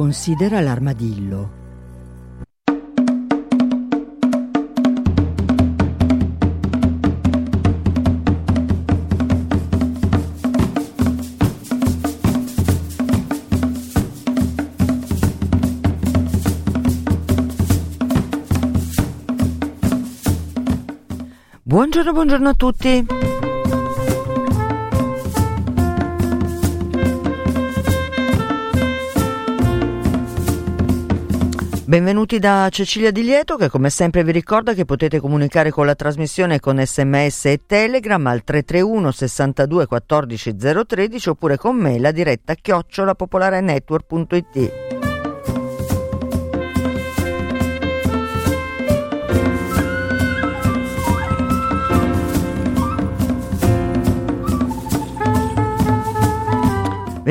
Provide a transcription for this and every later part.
Considera l'armadillo. Buongiorno, buongiorno a tutti. Benvenuti da Cecilia Di Lieto che come sempre vi ricorda che potete comunicare con la trasmissione con sms e telegram al 331 62 14 013 oppure con me la diretta chiocciolapopolarenetwork.it.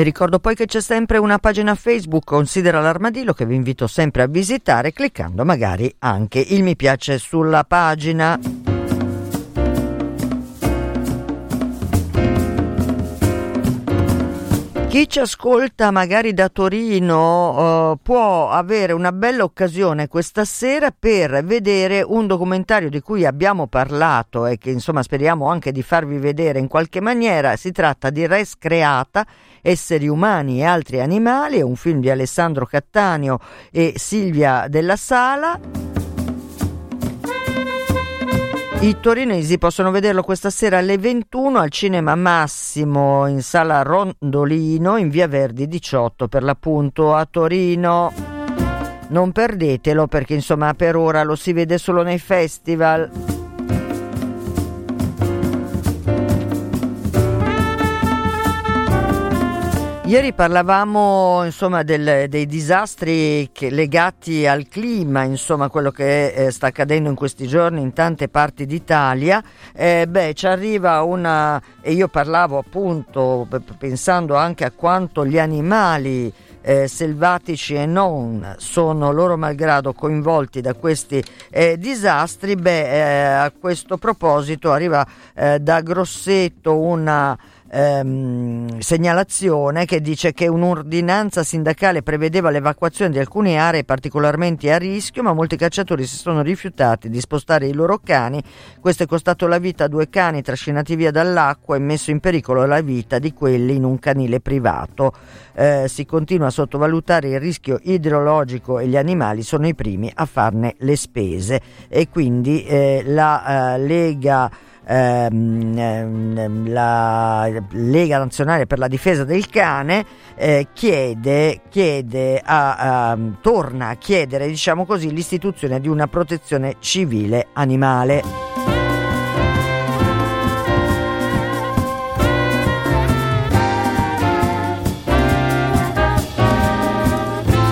Vi ricordo poi che c'è sempre una pagina Facebook Considera l'armadillo che vi invito sempre a visitare cliccando magari anche il mi piace sulla pagina. Chi ci ascolta magari da Torino uh, può avere una bella occasione questa sera per vedere un documentario di cui abbiamo parlato e che insomma speriamo anche di farvi vedere in qualche maniera. Si tratta di Res Creata, Esseri umani e altri animali, è un film di Alessandro Cattaneo e Silvia Della Sala. I torinesi possono vederlo questa sera alle 21 al Cinema Massimo in sala Rondolino in via Verdi 18 per l'appunto a Torino. Non perdetelo perché insomma per ora lo si vede solo nei festival. Ieri parlavamo insomma, del, dei disastri che, legati al clima, insomma quello che eh, sta accadendo in questi giorni in tante parti d'Italia. Eh, beh, ci arriva una, e io parlavo appunto pensando anche a quanto gli animali eh, selvatici e non sono loro malgrado coinvolti da questi eh, disastri, beh, eh, a questo proposito arriva eh, da Grosseto una ehm, segnalazione che dice che un'ordinanza sindacale prevedeva l'evacuazione di alcune aree particolarmente a rischio, ma molti cacciatori si sono rifiutati di spostare i loro cani. Questo è costato la vita a due cani trascinati via dall'acqua e messo in pericolo la vita di quelli in un canile privato. Eh, si continua a sottovalutare il rischio idrologico e gli animali sono i primi a farne le spese e quindi eh, la eh, Lega ehm, ehm, la Lega Nazionale per la Difesa del Cane eh, chiede, chiede a, a, torna a chiedere diciamo così, l'istituzione di una protezione civile animale.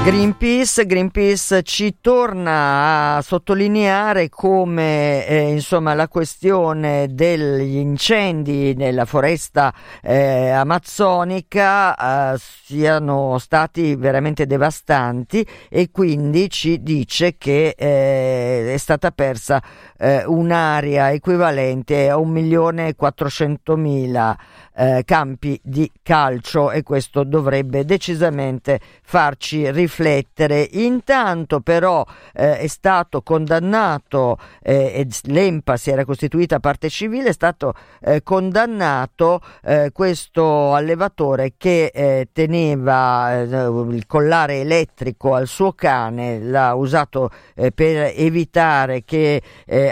Greenpeace, Greenpeace ci torna a sottolineare come eh, insomma, la questione degli incendi nella foresta eh, amazzonica eh, siano stati veramente devastanti e quindi ci dice che eh, è stata persa eh, un'area equivalente a 1.400.000 eh, campi di calcio e questo dovrebbe decisamente farci riflettere. Intanto però eh, è stato condannato eh, l'EMPA si era costituita parte civile, è stato eh, condannato eh, questo allevatore che eh, teneva il collare elettrico al suo cane, l'ha usato per evitare che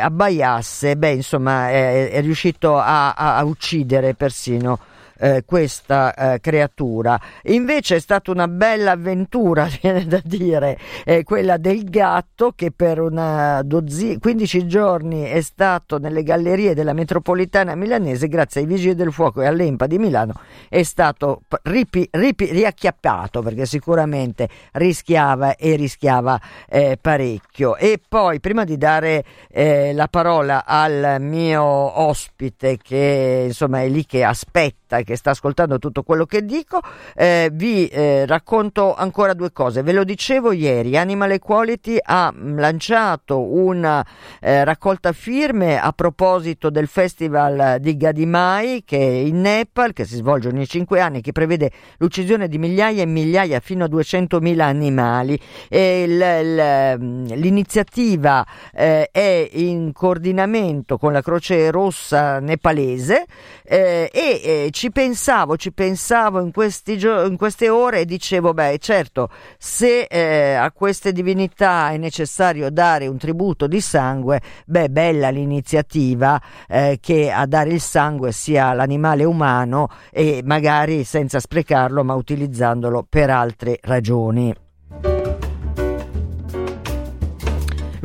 abbaiasse, beh insomma è, è riuscito a, a, a uccidere persino eh, questa eh, creatura. Invece è stata una bella avventura, viene da dire, eh, quella del gatto che per una dozzi- 15 giorni è stato nelle gallerie della metropolitana milanese grazie ai vigili del fuoco e all'EMPA di Milano è stato ripi- ripi- riacchiappato perché sicuramente rischiava e rischiava eh, parecchio. E poi prima di dare eh, la parola al mio ospite che insomma è lì che aspetta e che sta ascoltando tutto quello che dico, eh, vi eh, racconto ancora due cose. Ve lo dicevo ieri, Animal Equality ha mm, lanciato una eh, raccolta firme a proposito del festival di Gadimai che è in Nepal, che si svolge ogni cinque anni, che prevede l'uccisione di migliaia e migliaia fino a 200.000 animali. E l, l, l'iniziativa eh, è in coordinamento con la Croce Rossa nepalese eh, e eh, ci pensavo, ci pensavo in, gio- in queste ore e dicevo, beh certo, se eh, a queste divinità è necessario dare un tributo di sangue, beh bella l'iniziativa eh, che a dare il sangue sia l'animale umano e magari senza sprecarlo ma utilizzandolo per altre ragioni.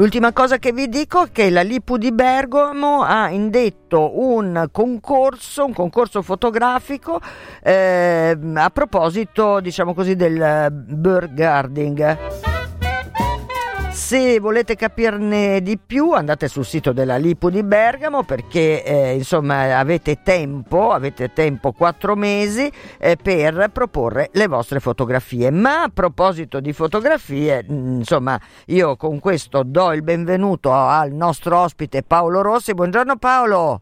L'ultima cosa che vi dico è che la Lipu di Bergamo ha indetto un concorso, un concorso fotografico eh, a proposito, diciamo così, del bird guarding. Se volete capirne di più andate sul sito della Lipu di Bergamo perché eh, insomma avete tempo, avete tempo quattro mesi eh, per proporre le vostre fotografie. Ma a proposito di fotografie, mm, insomma io con questo do il benvenuto al nostro ospite Paolo Rossi. Buongiorno Paolo.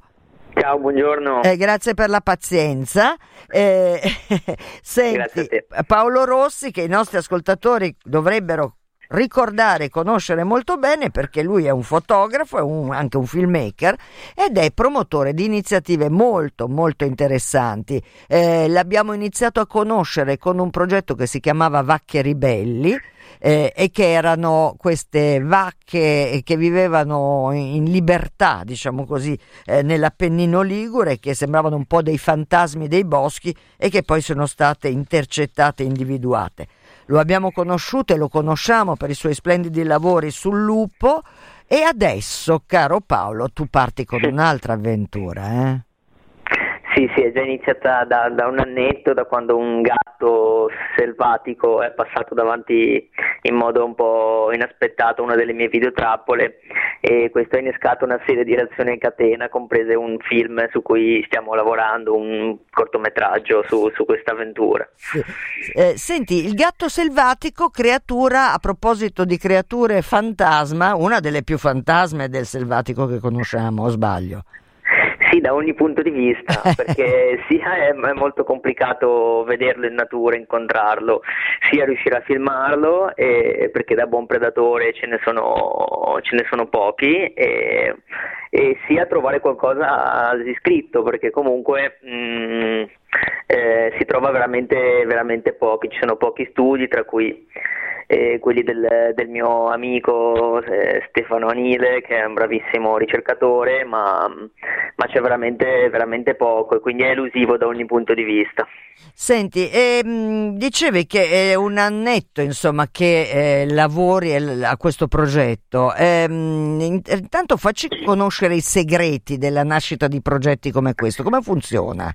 Ciao, buongiorno. Eh, grazie per la pazienza. Eh, senti, Paolo Rossi, che i nostri ascoltatori dovrebbero ricordare e conoscere molto bene perché lui è un fotografo, è un, anche un filmmaker ed è promotore di iniziative molto molto interessanti. Eh, l'abbiamo iniziato a conoscere con un progetto che si chiamava Vacche Ribelli. Eh, e che erano queste vacche che vivevano in libertà, diciamo così, eh, nell'Appennino Ligure, che sembravano un po' dei fantasmi dei boschi e che poi sono state intercettate e individuate. Lo abbiamo conosciuto e lo conosciamo per i suoi splendidi lavori sul lupo e adesso, caro Paolo, tu parti con un'altra avventura, eh? Sì, sì, è già iniziata da, da, un annetto, da quando un gatto selvatico è passato davanti in modo un po' inaspettato una delle mie videotrappole e questo ha innescato una serie di reazioni in catena, comprese un film su cui stiamo lavorando, un cortometraggio su, su questa avventura. Eh, senti, il gatto selvatico, creatura, a proposito di creature fantasma, una delle più fantasme del selvatico che conosciamo, o sbaglio? Sì, da ogni punto di vista, perché sia è, è, molto complicato vederlo in natura, incontrarlo, sia riuscire a filmarlo, e, perché da buon predatore ce ne sono, ce ne sono pochi, e, e, sia trovare qualcosa di scritto, perché comunque mh, mm, eh, si trova veramente, veramente pochi, ci sono pochi studi, tra cui e quelli del, del mio amico eh, Stefano Anile che è un bravissimo ricercatore ma, ma, c'è veramente, veramente poco e quindi è elusivo da ogni punto di vista. Senti, ehm, dicevi che è un annetto insomma, che eh, lavori a questo progetto, ehm, intanto facci conoscere i segreti della nascita di progetti come questo, come funziona?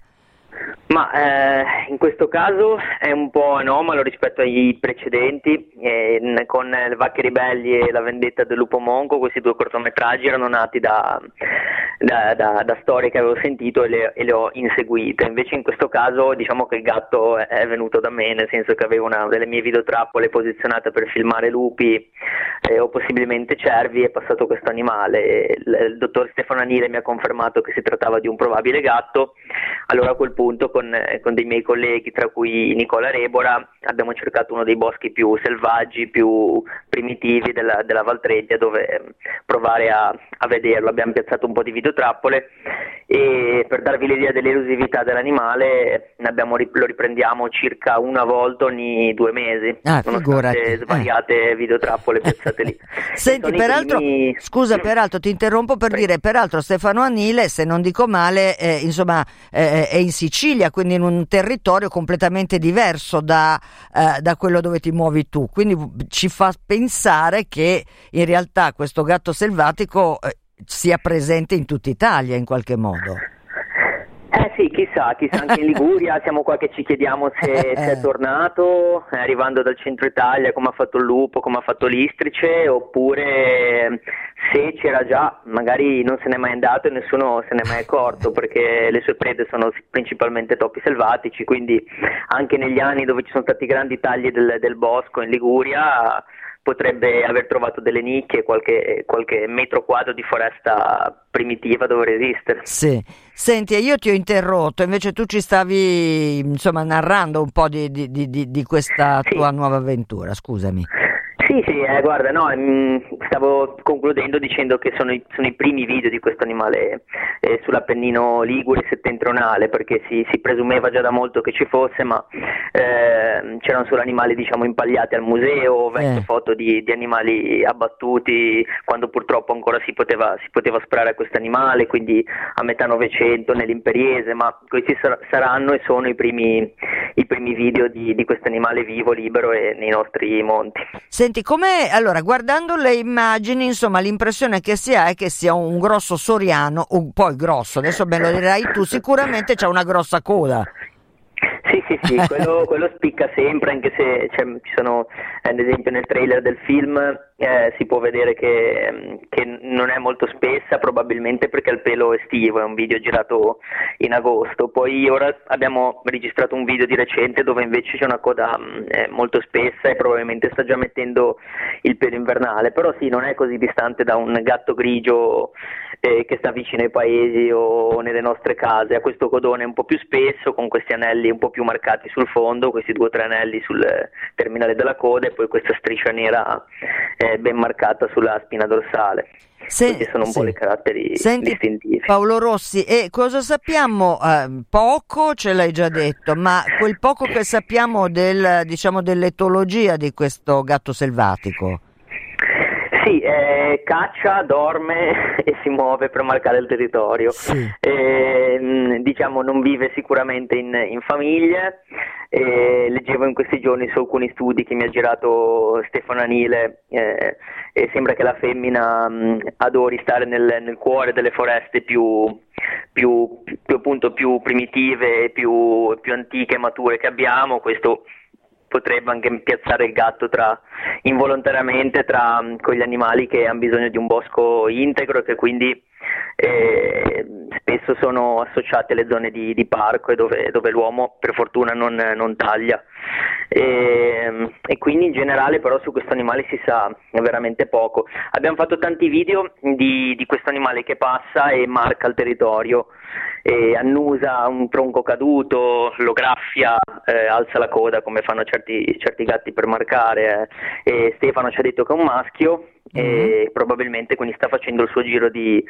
Ma eh, in questo caso è un po' anomalo rispetto ai precedenti, eh, con Le Vacche Ribelli e La vendetta del lupo monco, questi due cortometraggi erano nati da, da, da, da storie che avevo sentito e le, e le, ho inseguite, invece in questo caso diciamo che il gatto è venuto da me, nel senso che avevo una delle mie videotrappole posizionate per filmare lupi eh, o possibilmente cervi, è passato questo animale, il, il dottor Stefano Anile mi ha confermato che si trattava di un probabile gatto, allora a quel punto con, con, dei miei colleghi, tra cui Nicola Rebora, abbiamo cercato uno dei boschi più selvaggi, più primitivi della, della Valtreggia, dove provare a, a, vederlo. Abbiamo piazzato un po' di videotrappole e per darvi l'idea dell'elusività dell'animale abbiamo, lo riprendiamo circa una volta ogni due mesi, ah, nonostante svariate eh. videotrappole piazzate lì. Senti, peraltro, primi... scusa, peraltro ti interrompo per Prego. dire, peraltro Stefano Anile, se non dico male, eh, insomma, eh, è in Sicilia Sicilia, quindi in un territorio completamente diverso da, eh, da, quello dove ti muovi tu. Quindi ci fa pensare che in realtà questo gatto selvatico eh, sia presente in tutta Italia in qualche modo. Eh sì, chissà, chissà, anche in Liguria siamo qua che ci chiediamo se, se è tornato, arrivando dal centro Italia come ha fatto il lupo, come ha fatto l'istrice, oppure se che c'era già, magari non se n'è mai andato e nessuno se n'è mai accorto perché le sue prede sono principalmente topi selvatici, quindi anche negli anni dove ci sono stati grandi tagli del, del bosco in Liguria potrebbe aver trovato delle nicchie, qualche, qualche metro quadro di foresta primitiva dove resistere. Sì. Senti, io ti ho interrotto, invece tu ci stavi insomma narrando un po' di, di, di, di questa sì. tua nuova avventura, scusami. Sì, sì, eh, guarda, no, mh, stavo concludendo dicendo che sono i, sono i primi video di questo animale eh, sull'Appennino Ligure settentrionale, perché si, si, presumeva già da molto che ci fosse, ma eh, c'erano solo animali diciamo impagliati al museo, vecchie eh. foto di, di, animali abbattuti, quando purtroppo ancora si poteva, si poteva sparare a questo animale, quindi a metà Novecento nell'Imperiese, ma questi sar- saranno e sono i primi, i primi video di, di questo animale vivo, libero e nei nostri monti. Senti, come allora, guardando le immagini, insomma, l'impressione che si ha è che sia un grosso soriano, un po' grosso, adesso me lo dirai tu, sicuramente c'ha una grossa coda. Sì, sì, sì, quello, quello spicca sempre, anche se cioè, ci sono, eh, ad esempio nel trailer del film eh, si può vedere che, che, non è molto spessa, probabilmente perché il pelo estivo, è un video girato in agosto. Poi ora abbiamo registrato un video di recente dove invece c'è una coda eh, molto spessa e probabilmente sta già mettendo il pelo invernale, però sì, non è così distante da un gatto grigio eh, che sta vicino ai paesi o nelle nostre case, ha questo codone un po' più spesso, con questi anelli un po' più marcati sul fondo, questi due o tre anelli sul terminale della coda e poi questa striscia nera eh, ben marcata sulla spina dorsale. Se, Questi sono un sì. po' i caratteri Senti, distintivi. Paolo Rossi, e cosa sappiamo? Eh, poco ce l'hai già detto, ma quel poco che sappiamo del, diciamo, dell'etologia di questo gatto selvatico? Sì, eh, caccia, dorme e si muove per marcare il territorio. Sì. Eh, diciamo non vive sicuramente in, in famiglie. Eh, leggevo in questi giorni su alcuni studi che mi ha girato Stefano Anile eh, e sembra che la femmina mh, adori stare nel, nel, cuore delle foreste più, più, più, appunto, più primitive, più, più antiche e mature che abbiamo. Questo potrebbe anche piazzare il gatto tra, involontariamente tra mm, quegli animali che hanno bisogno di un bosco integro e che quindi eh, spesso sono associati alle zone di, di parco e dove, dove, l'uomo per fortuna non, non taglia. E, e, quindi in generale però su questo animale si sa veramente poco. Abbiamo fatto tanti video di, di questo animale che passa e marca il territorio e annusa un tronco caduto, lo graffia, eh, alza la coda come fanno certi, certi gatti per marcare. Eh. Stefano ci ha detto che è un maschio e mm. probabilmente quindi sta facendo il suo giro di,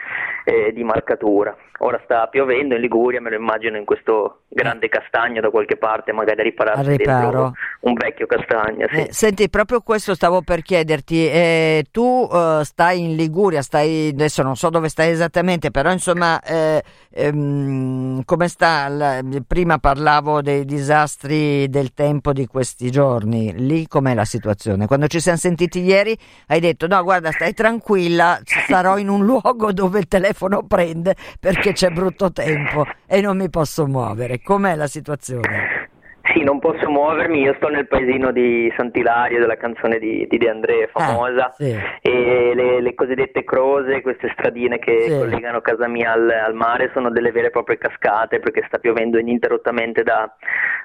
eh, di, marcatura. Ora sta piovendo in Liguria, me lo immagino in questo grande castagno da qualche parte, magari a ripararsi dentro un vecchio castagno. Sì. Eh, senti, proprio questo stavo per chiederti, eh, tu eh, stai in Liguria, stai, adesso non so dove stai esattamente, però insomma eh, ehm, come sta? La, prima parlavo dei disastri del tempo di questi giorni, lì com'è la situazione? Quando ci siamo sentiti ieri hai detto no guarda stai tranquilla, sarò in un luogo dove il telefono prende perché c'è brutto tempo e non mi posso muovere, com'è la situazione? Sì, non posso muovermi, io sto nel paesino di Sant'Ilario della canzone di, di De André, famosa, ah, sì. e le, le, cosiddette crose, queste stradine che sì. collegano casa mia al, al, mare, sono delle vere e proprie cascate perché sta piovendo ininterrottamente da,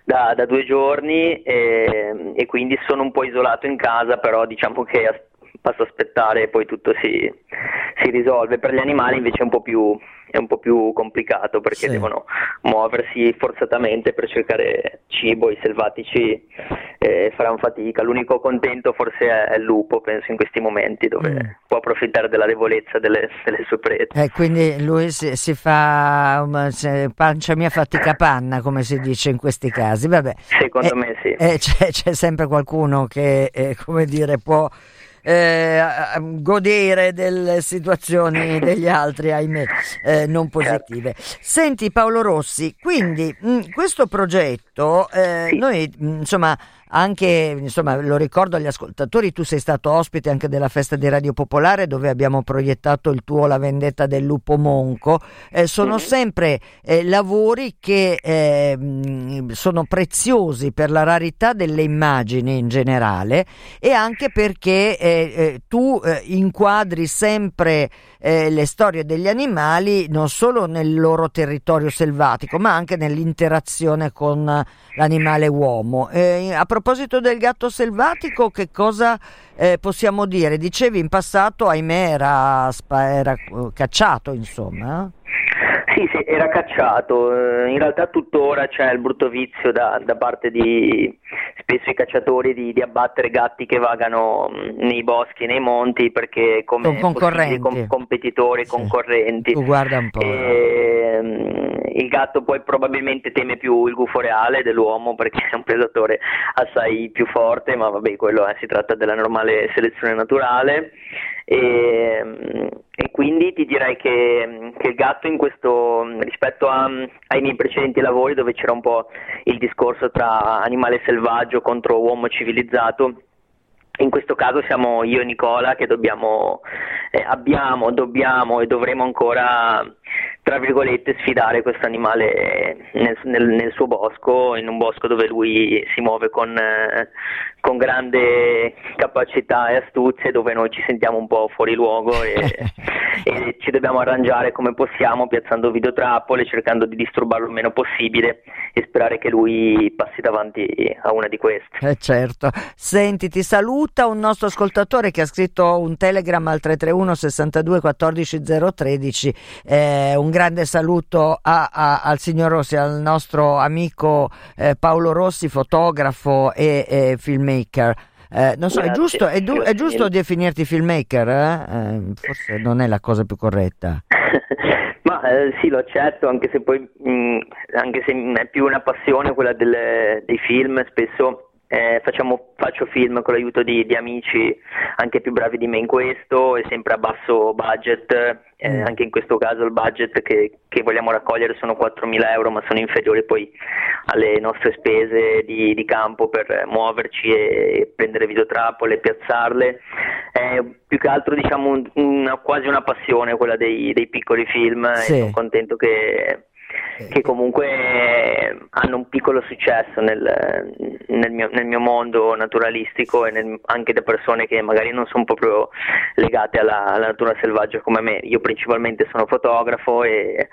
da, da due giorni e, e, quindi sono un po' isolato in casa, però diciamo che basta aspettare e poi tutto si, si risolve. Per gli animali invece è un po' più è un po' più complicato perché sì. devono muoversi forzatamente per cercare cibo, i selvatici eh, faranno fatica. L'unico contento forse è il lupo, penso in questi momenti, dove mm. può approfittare della debolezza delle, delle sue prede. E eh, quindi lui si, si fa um, pancia mia fatica panna, come si dice in questi casi. Vabbè. Secondo eh, me sì. Eh, c'è, c'è, sempre qualcuno che, eh, come dire, può eh, godere delle situazioni degli altri, ahimè, eh, non positive. Senti Paolo Rossi, quindi mh, questo progetto eh, noi mh, insomma anche, insomma, lo ricordo agli ascoltatori, tu sei stato ospite anche della festa di Radio Popolare dove abbiamo proiettato il tuo La vendetta del lupo monco. Eh, sono mm-hmm. sempre eh, lavori che eh, sono preziosi per la rarità delle immagini in generale e anche perché eh, eh, tu eh, inquadri sempre le storie degli animali non solo nel loro territorio selvatico ma anche nell'interazione con l'animale uomo. a proposito del gatto selvatico, che cosa possiamo dire? Dicevi in passato, ahimè, era, era cacciato, insomma. Sì, sì, era cacciato, eh, in realtà tuttora c'è il brutto vizio da, da parte di spesso i cacciatori di, di, abbattere gatti che vagano mm, nei boschi, nei monti perché come concorrenti. Com- competitori, sì. concorrenti. Tu guarda un po'. E, mm, il gatto poi probabilmente teme più il gufo reale dell'uomo perché è un predatore assai più forte, ma vabbè, quello è, si tratta della normale selezione naturale. E, mm, e, quindi ti direi che, che, il gatto in questo rispetto a, ai miei precedenti lavori dove c'era un po' il discorso tra animale selvaggio contro uomo civilizzato in questo caso siamo io e Nicola che dobbiamo, eh, abbiamo, dobbiamo e dovremo ancora tra virgolette sfidare questo animale nel, nel, nel, suo bosco, in un bosco dove lui si muove con, eh, con grande capacità e astuzia, dove noi ci sentiamo un po' fuori luogo e, e ci dobbiamo arrangiare come possiamo, piazzando videotrappole, cercando di disturbarlo il meno possibile e sperare che lui passi davanti a una di queste. Eh certo. Senti, ti saluta un nostro ascoltatore che ha scritto un telegram al 331 62 14 013. Eh, un grande saluto a, a, al signor Rossi, al nostro amico eh, Paolo Rossi, fotografo e, e filmmaker. Eh, non so, è giusto, è, du- è giusto, definirti filmmaker? Eh? Eh, forse non è la cosa più corretta. Ma eh, sì, lo accetto, anche se poi mh, mm, anche se è più una passione quella delle, dei film, spesso eh, facciamo, faccio film con l'aiuto di, di, amici anche più bravi di me in questo e sempre a basso budget, eh, mm. anche in questo caso il budget che, che, vogliamo raccogliere sono 4.000 euro ma sono inferiori poi alle nostre spese di, di campo per muoverci e prendere videotrappole piazzarle. È più che altro diciamo una, quasi una passione quella dei, dei piccoli film sì. e sono contento che che comunque hanno un piccolo successo nel, nel, mio, nel mio, mondo naturalistico e nel, anche da persone che magari non sono proprio legate alla, alla, natura selvaggia come me. Io principalmente sono fotografo e,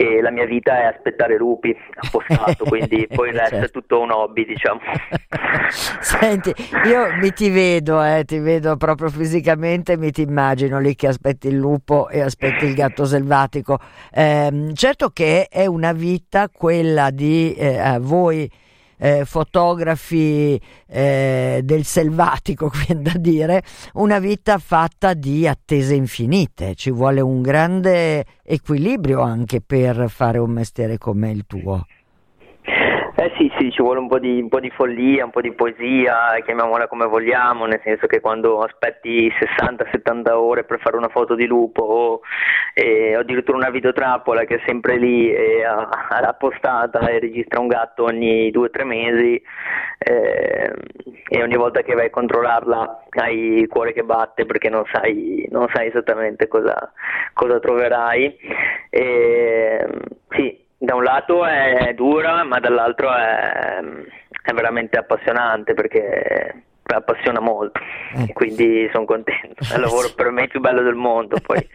e la mia vita è aspettare lupi appostato, quindi poi il resto certo. è tutto un hobby, diciamo. Senti, io mi ti vedo, eh, ti vedo proprio fisicamente, mi ti immagino lì che aspetti il lupo e aspetti il gatto selvatico. Eh, certo che è una vita quella di eh, voi eh, fotografi eh, del selvatico, viene da dire, una vita fatta di attese infinite. Ci vuole un grande equilibrio anche per fare un mestiere come il tuo. Eh ci vuole un po, di, un po' di follia, un po' di poesia, chiamiamola come vogliamo, nel senso che quando aspetti 60-70 ore per fare una foto di lupo o, eh, addirittura una videotrappola che è sempre lì e appostata e registra un gatto ogni 2-3 mesi eh, e ogni volta che vai a controllarla hai il cuore che batte perché non sai, non sai esattamente cosa, cosa troverai. E, sì, da un lato è dura, ma dall'altro è, è veramente appassionante perché appassiona molto eh. quindi sono contento è il lavoro per me più bello del mondo poi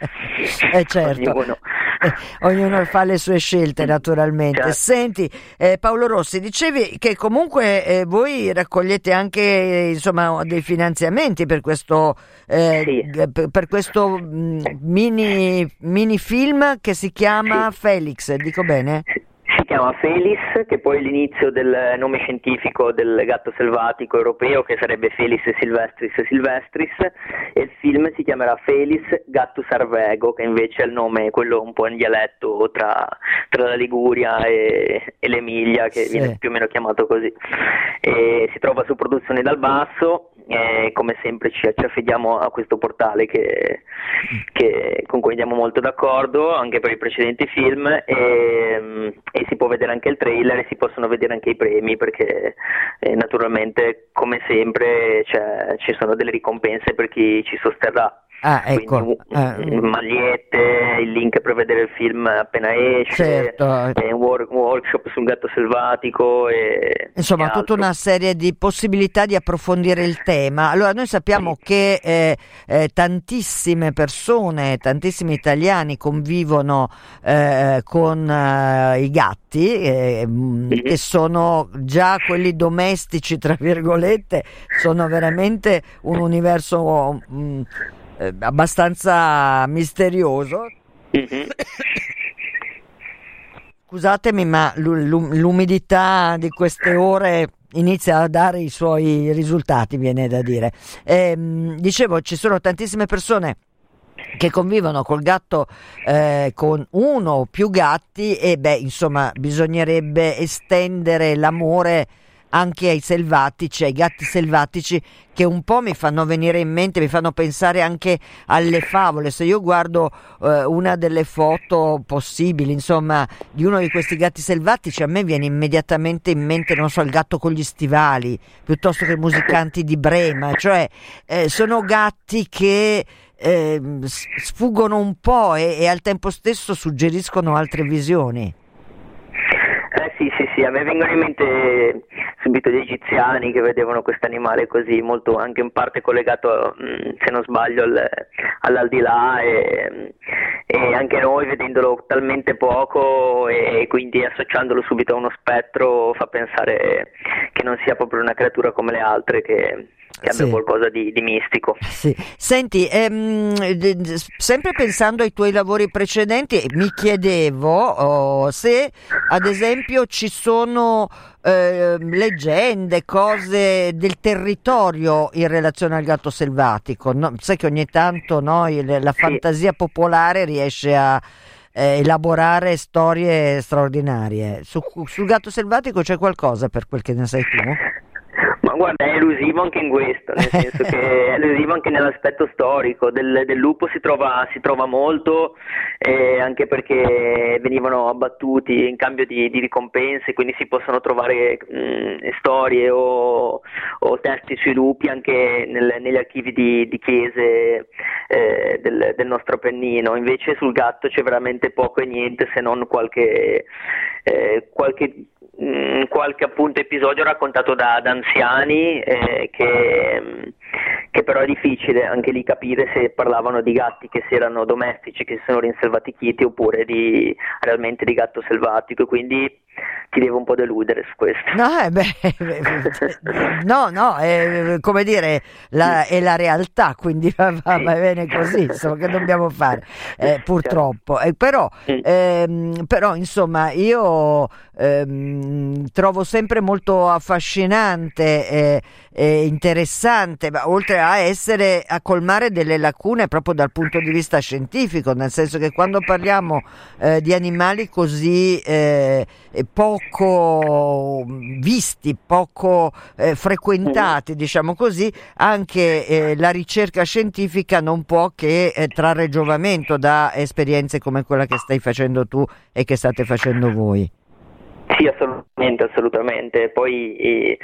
eh certo ognuno... Eh, ognuno fa le sue scelte naturalmente certo. senti eh, Paolo Rossi dicevi che comunque eh, voi raccogliete anche insomma dei finanziamenti per questo eh, sì. per, per, questo mh, mm, mini, mini film che si chiama sì. Felix dico bene? si chiama Felis, che poi è l'inizio del nome scientifico del gatto selvatico europeo, che sarebbe Felis silvestris silvestris, e il film si chiamerà Felis Gattus Arvego, che invece è il nome, quello un po' in dialetto tra, tra la Liguria e, e l'Emilia, che sì. viene più o meno chiamato così. E si trova su Produzioni dal Basso, e come sempre ci, ci affidiamo a questo portale che, che, con cui andiamo molto d'accordo anche per i precedenti film e, e, si può vedere anche il trailer e si possono vedere anche i premi perché eh, naturalmente come sempre cioè, ci sono delle ricompense per chi ci sosterrà. Ah, ecco. Quindi, eh. Magliette, il link per vedere il film appena esce, certo. un, work, un, workshop sul gatto selvatico. E, Insomma, e tutta una serie di possibilità di approfondire il tema. Allora, noi sappiamo sì. che eh, eh, tantissime persone, tantissimi italiani convivono eh, con eh, i gatti, mm-hmm. che sono già quelli domestici, tra virgolette, sono veramente un universo... Mh, mm, eh, abbastanza misterioso. Mm-hmm. Scusatemi, ma l'umidità di queste ore inizia a dare i suoi risultati, viene da dire. Eh, dicevo, ci sono tantissime persone che convivono col gatto eh, con uno o più gatti e beh, insomma, bisognerebbe estendere l'amore anche ai selvatici, ai gatti selvatici che un po' mi fanno venire in mente, mi fanno pensare anche alle favole. Se io guardo eh, una delle foto possibili, insomma, di uno di questi gatti selvatici, a me viene immediatamente in mente, non so, il gatto con gli stivali, piuttosto che i musicanti di Brema, cioè eh, sono gatti che eh, sfuggono un po' e, e al tempo stesso suggeriscono altre visioni. Sì, a me vengono in mente subito gli egiziani che vedevano questo animale così, molto anche in parte collegato, mm, se non sbaglio, al, all'aldilà e, e anche noi vedendolo talmente poco e quindi associandolo subito a uno spettro fa pensare che non sia proprio una creatura come le altre che che abbia sì. qualcosa di, di mistico. Sì. Senti, ehm, sempre pensando ai tuoi lavori precedenti, mi chiedevo oh, se ad esempio ci sono eh, leggende, cose del territorio in relazione al gatto selvatico. No? Sai che ogni tanto no, la fantasia sì. popolare riesce a eh, elaborare storie straordinarie. Su, sul gatto selvatico c'è qualcosa per quel che ne sai tu? Guarda, è elusivo anche in questo, nel senso che è elusivo anche nell'aspetto storico, del, del lupo si trova, si trova molto, eh, anche perché venivano abbattuti in cambio di, di ricompense, quindi si possono trovare mh, storie o, o, testi sui lupi anche nel, negli archivi di, di chiese eh, del, del, nostro Appennino, invece sul gatto c'è veramente poco e niente se non qualche, eh, qualche mh, qualche appunto episodio raccontato da, da anziani eh, che, che, però è difficile anche lì capire se parlavano di gatti che si erano domestici, che si sono rinselvatichiti oppure di, realmente di gatto selvatico, quindi ti devo un po' deludere su questo. No, eh beh, no, no, è, come dire, la, è la realtà, quindi va, va, va bene così, insomma, che dobbiamo fare, eh, purtroppo. Eh, però, ehm, però, insomma, io ehm, trovo sempre molto affascinante e, e interessante, ma oltre a essere, a colmare delle lacune proprio dal punto di vista scientifico, nel senso che quando parliamo eh, di animali così eh, poco visti, poco eh, frequentati, mm. diciamo così, anche eh, la ricerca scientifica non può che eh, trarre giovamento da esperienze come quella che stai facendo tu e che state facendo voi. Sì, assolutamente, assolutamente. Poi eh,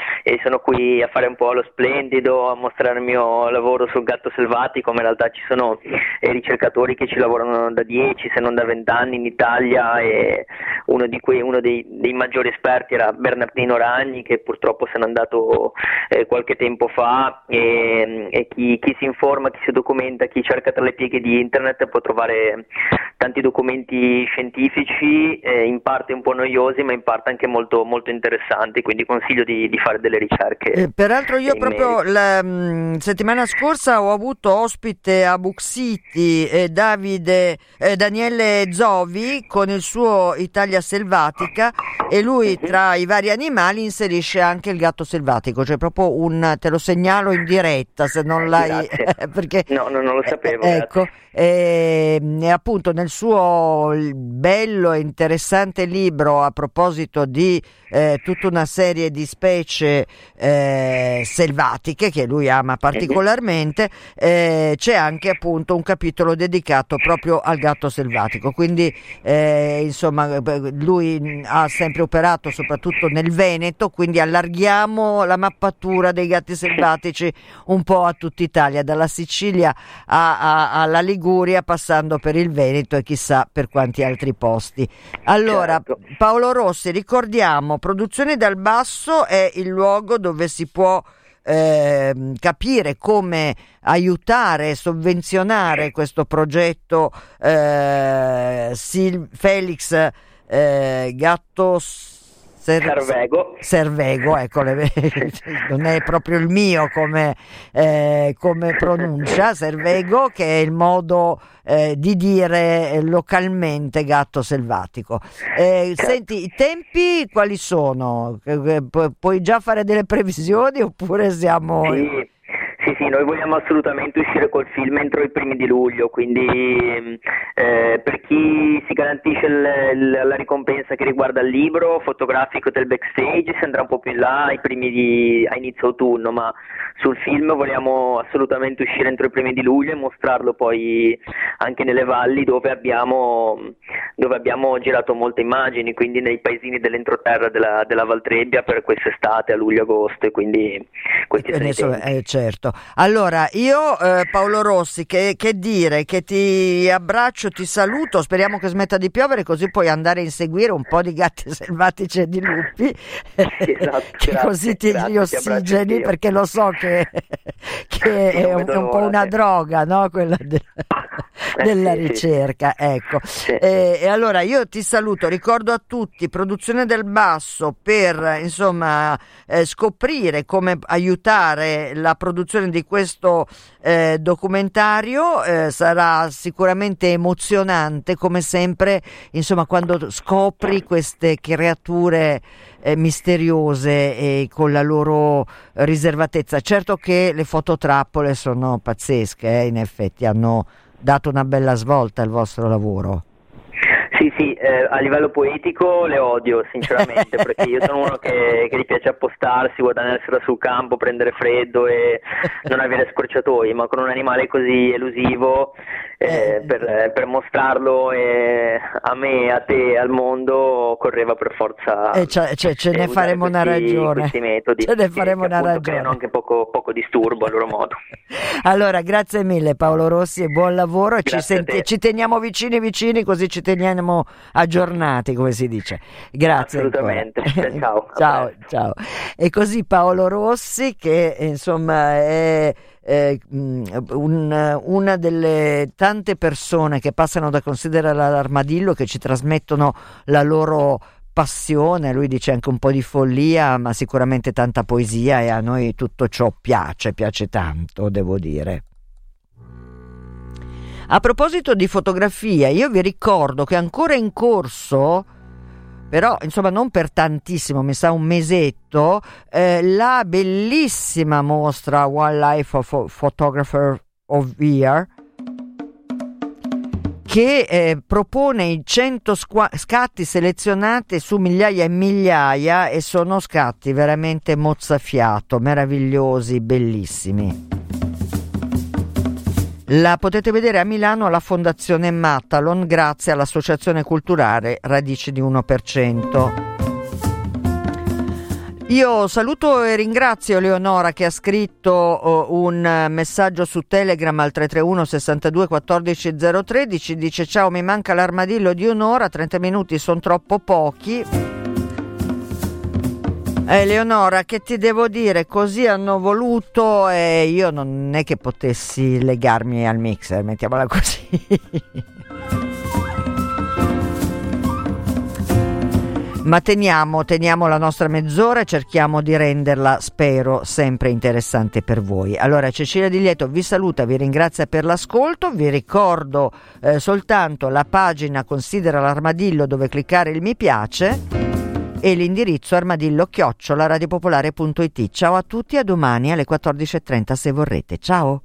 sono qui a fare un po' lo splendido, a mostrare il mio lavoro sul gatto selvatico, ma in realtà ci sono eh, ricercatori che ci lavorano da 10 se non da 20 anni in Italia e uno, quei, uno dei, dei, maggiori esperti era Bernardino Ragni che purtroppo se n'è andato eh, qualche tempo fa e, e chi, chi, si informa, chi si documenta, chi cerca tra le pieghe di internet può trovare tanti documenti scientifici, eh, in parte un po' noiosi ma in parte anche molto, molto interessanti, quindi consiglio di, di fare delle ricerche. Eh, peraltro io proprio la mh, mm, settimana scorsa ho avuto ospite a Book City eh, Davide, eh, Daniele Zovi con il suo Italia selvatica e lui mhm. tra i vari animali inserisce anche il gatto selvatico, cioè proprio un, te lo segnalo in diretta se non l'hai... perché, no, no, non lo sapevo. ecco, e, ehm, e appunto nel suo bello e interessante libro a proposito proposito di eh, tutta una serie di specie eh, selvatiche che lui ama particolarmente, eh, c'è anche appunto un capitolo dedicato proprio al gatto selvatico. Quindi eh, insomma lui ha sempre operato soprattutto nel Veneto, quindi allarghiamo la mappatura dei gatti selvatici un po' a tutta Italia, dalla Sicilia a, a, alla Liguria passando per il Veneto e chissà per quanti altri posti. Allora, certo. Paolo Rossi, ricordiamo, Produzione dal Basso è il luogo dove si può eh, capire come aiutare, sovvenzionare questo progetto eh, Sil- Felix eh, Gattos Ser- Servego. Servego, ecco, le, non è proprio il mio come, eh, come, pronuncia, Servego, che è il modo eh, di dire localmente gatto selvatico. Eh, certo. Senti, i tempi quali sono? Eh, pu- puoi già fare delle previsioni oppure siamo... Sì. Sì, sì, noi vogliamo assolutamente uscire col film entro i primi di luglio, quindi eh, per chi si garantisce il, il, la ricompensa che riguarda il libro fotografico del backstage si andrà un po' più in là ai primi di, a inizio autunno, ma sul film vogliamo assolutamente uscire entro i primi di luglio e mostrarlo poi anche nelle valli dove abbiamo, dove abbiamo girato molte immagini, quindi nei paesini dell'entroterra della, della Valtrebbia per quest'estate a luglio-agosto e quindi questi sono i eh, certo. Allora, io eh, Paolo Rossi, che, che, dire, che ti abbraccio, ti saluto, speriamo che smetta di piovere così puoi andare a inseguire un po' di gatti selvatici e di lupi, esatto, che grazie, così ti grazie, ossigeni, perché lo so che, che è, un, è, un, po' una droga, no? Quella de, eh, della sì, ricerca, sì. ecco. Sì. E, e allora io ti saluto, ricordo a tutti, produzione del basso per, insomma, eh, scoprire come aiutare la produzione di questo eh, documentario eh, sarà sicuramente emozionante come sempre insomma quando scopri queste creature eh, misteriose e con la loro riservatezza certo che le fototrappole sono pazzesche eh, in effetti hanno dato una bella svolta al vostro lavoro. Sì, sì, eh, a livello poetico le odio sinceramente perché io sono uno che, che gli piace appostarsi, guadagnarsela sul campo, prendere freddo e non avere scorciatoie, ma con un animale così elusivo eh, eh. per, per, mostrarlo eh, a me, a te, al mondo correva per forza. Eh, cioè, cioè, ce ne faremo questi, una ragione. Questi metodi ce ne faremo che, una ragione. creano anche poco, poco disturbo a loro modo. allora, grazie mille Paolo Rossi e buon lavoro e ci, senti- ci, teniamo vicini vicini così ci teniamo aggiornati, come si dice. Grazie. Assolutamente. ciao. ciao, ciao. E così Paolo Rossi che insomma è eh, un, una delle tante persone che passano da considerare l'armadillo che ci trasmettono la loro passione, lui dice anche un po' di follia, ma sicuramente tanta poesia e a noi tutto ciò piace, piace tanto, devo dire. A proposito di fotografia, io vi ricordo che ancora in corso però insomma non per tantissimo, mi sa un mesetto, eh, la bellissima mostra Wildlife of Photographer of Year che eh, propone i 100 squa- scatti selezionati su migliaia e migliaia e sono scatti veramente mozzafiato, meravigliosi, bellissimi. La potete vedere a Milano alla Fondazione Mattalon grazie all'Associazione Culturale Radici di 1%. Io saluto e ringrazio Leonora che ha scritto uh, un messaggio su Telegram al 331 62 14 013, dice ciao mi manca l'armadillo di un'ora, 30 minuti sono troppo pochi. Eh, Leonora, che ti devo dire? Così hanno voluto e io non è che potessi legarmi al mixer, mettiamola così. Ma teniamo, teniamo la nostra mezz'ora e cerchiamo di renderla, spero, sempre interessante per voi. Allora, Cecilia Di Lieto vi saluta, vi ringrazia per l'ascolto, vi ricordo eh, soltanto la pagina Considera l'armadillo dove cliccare il mi piace e l'indirizzo armadillo chiocciola. Ciao a tutti, a domani alle 14.30 se vorrete. Ciao!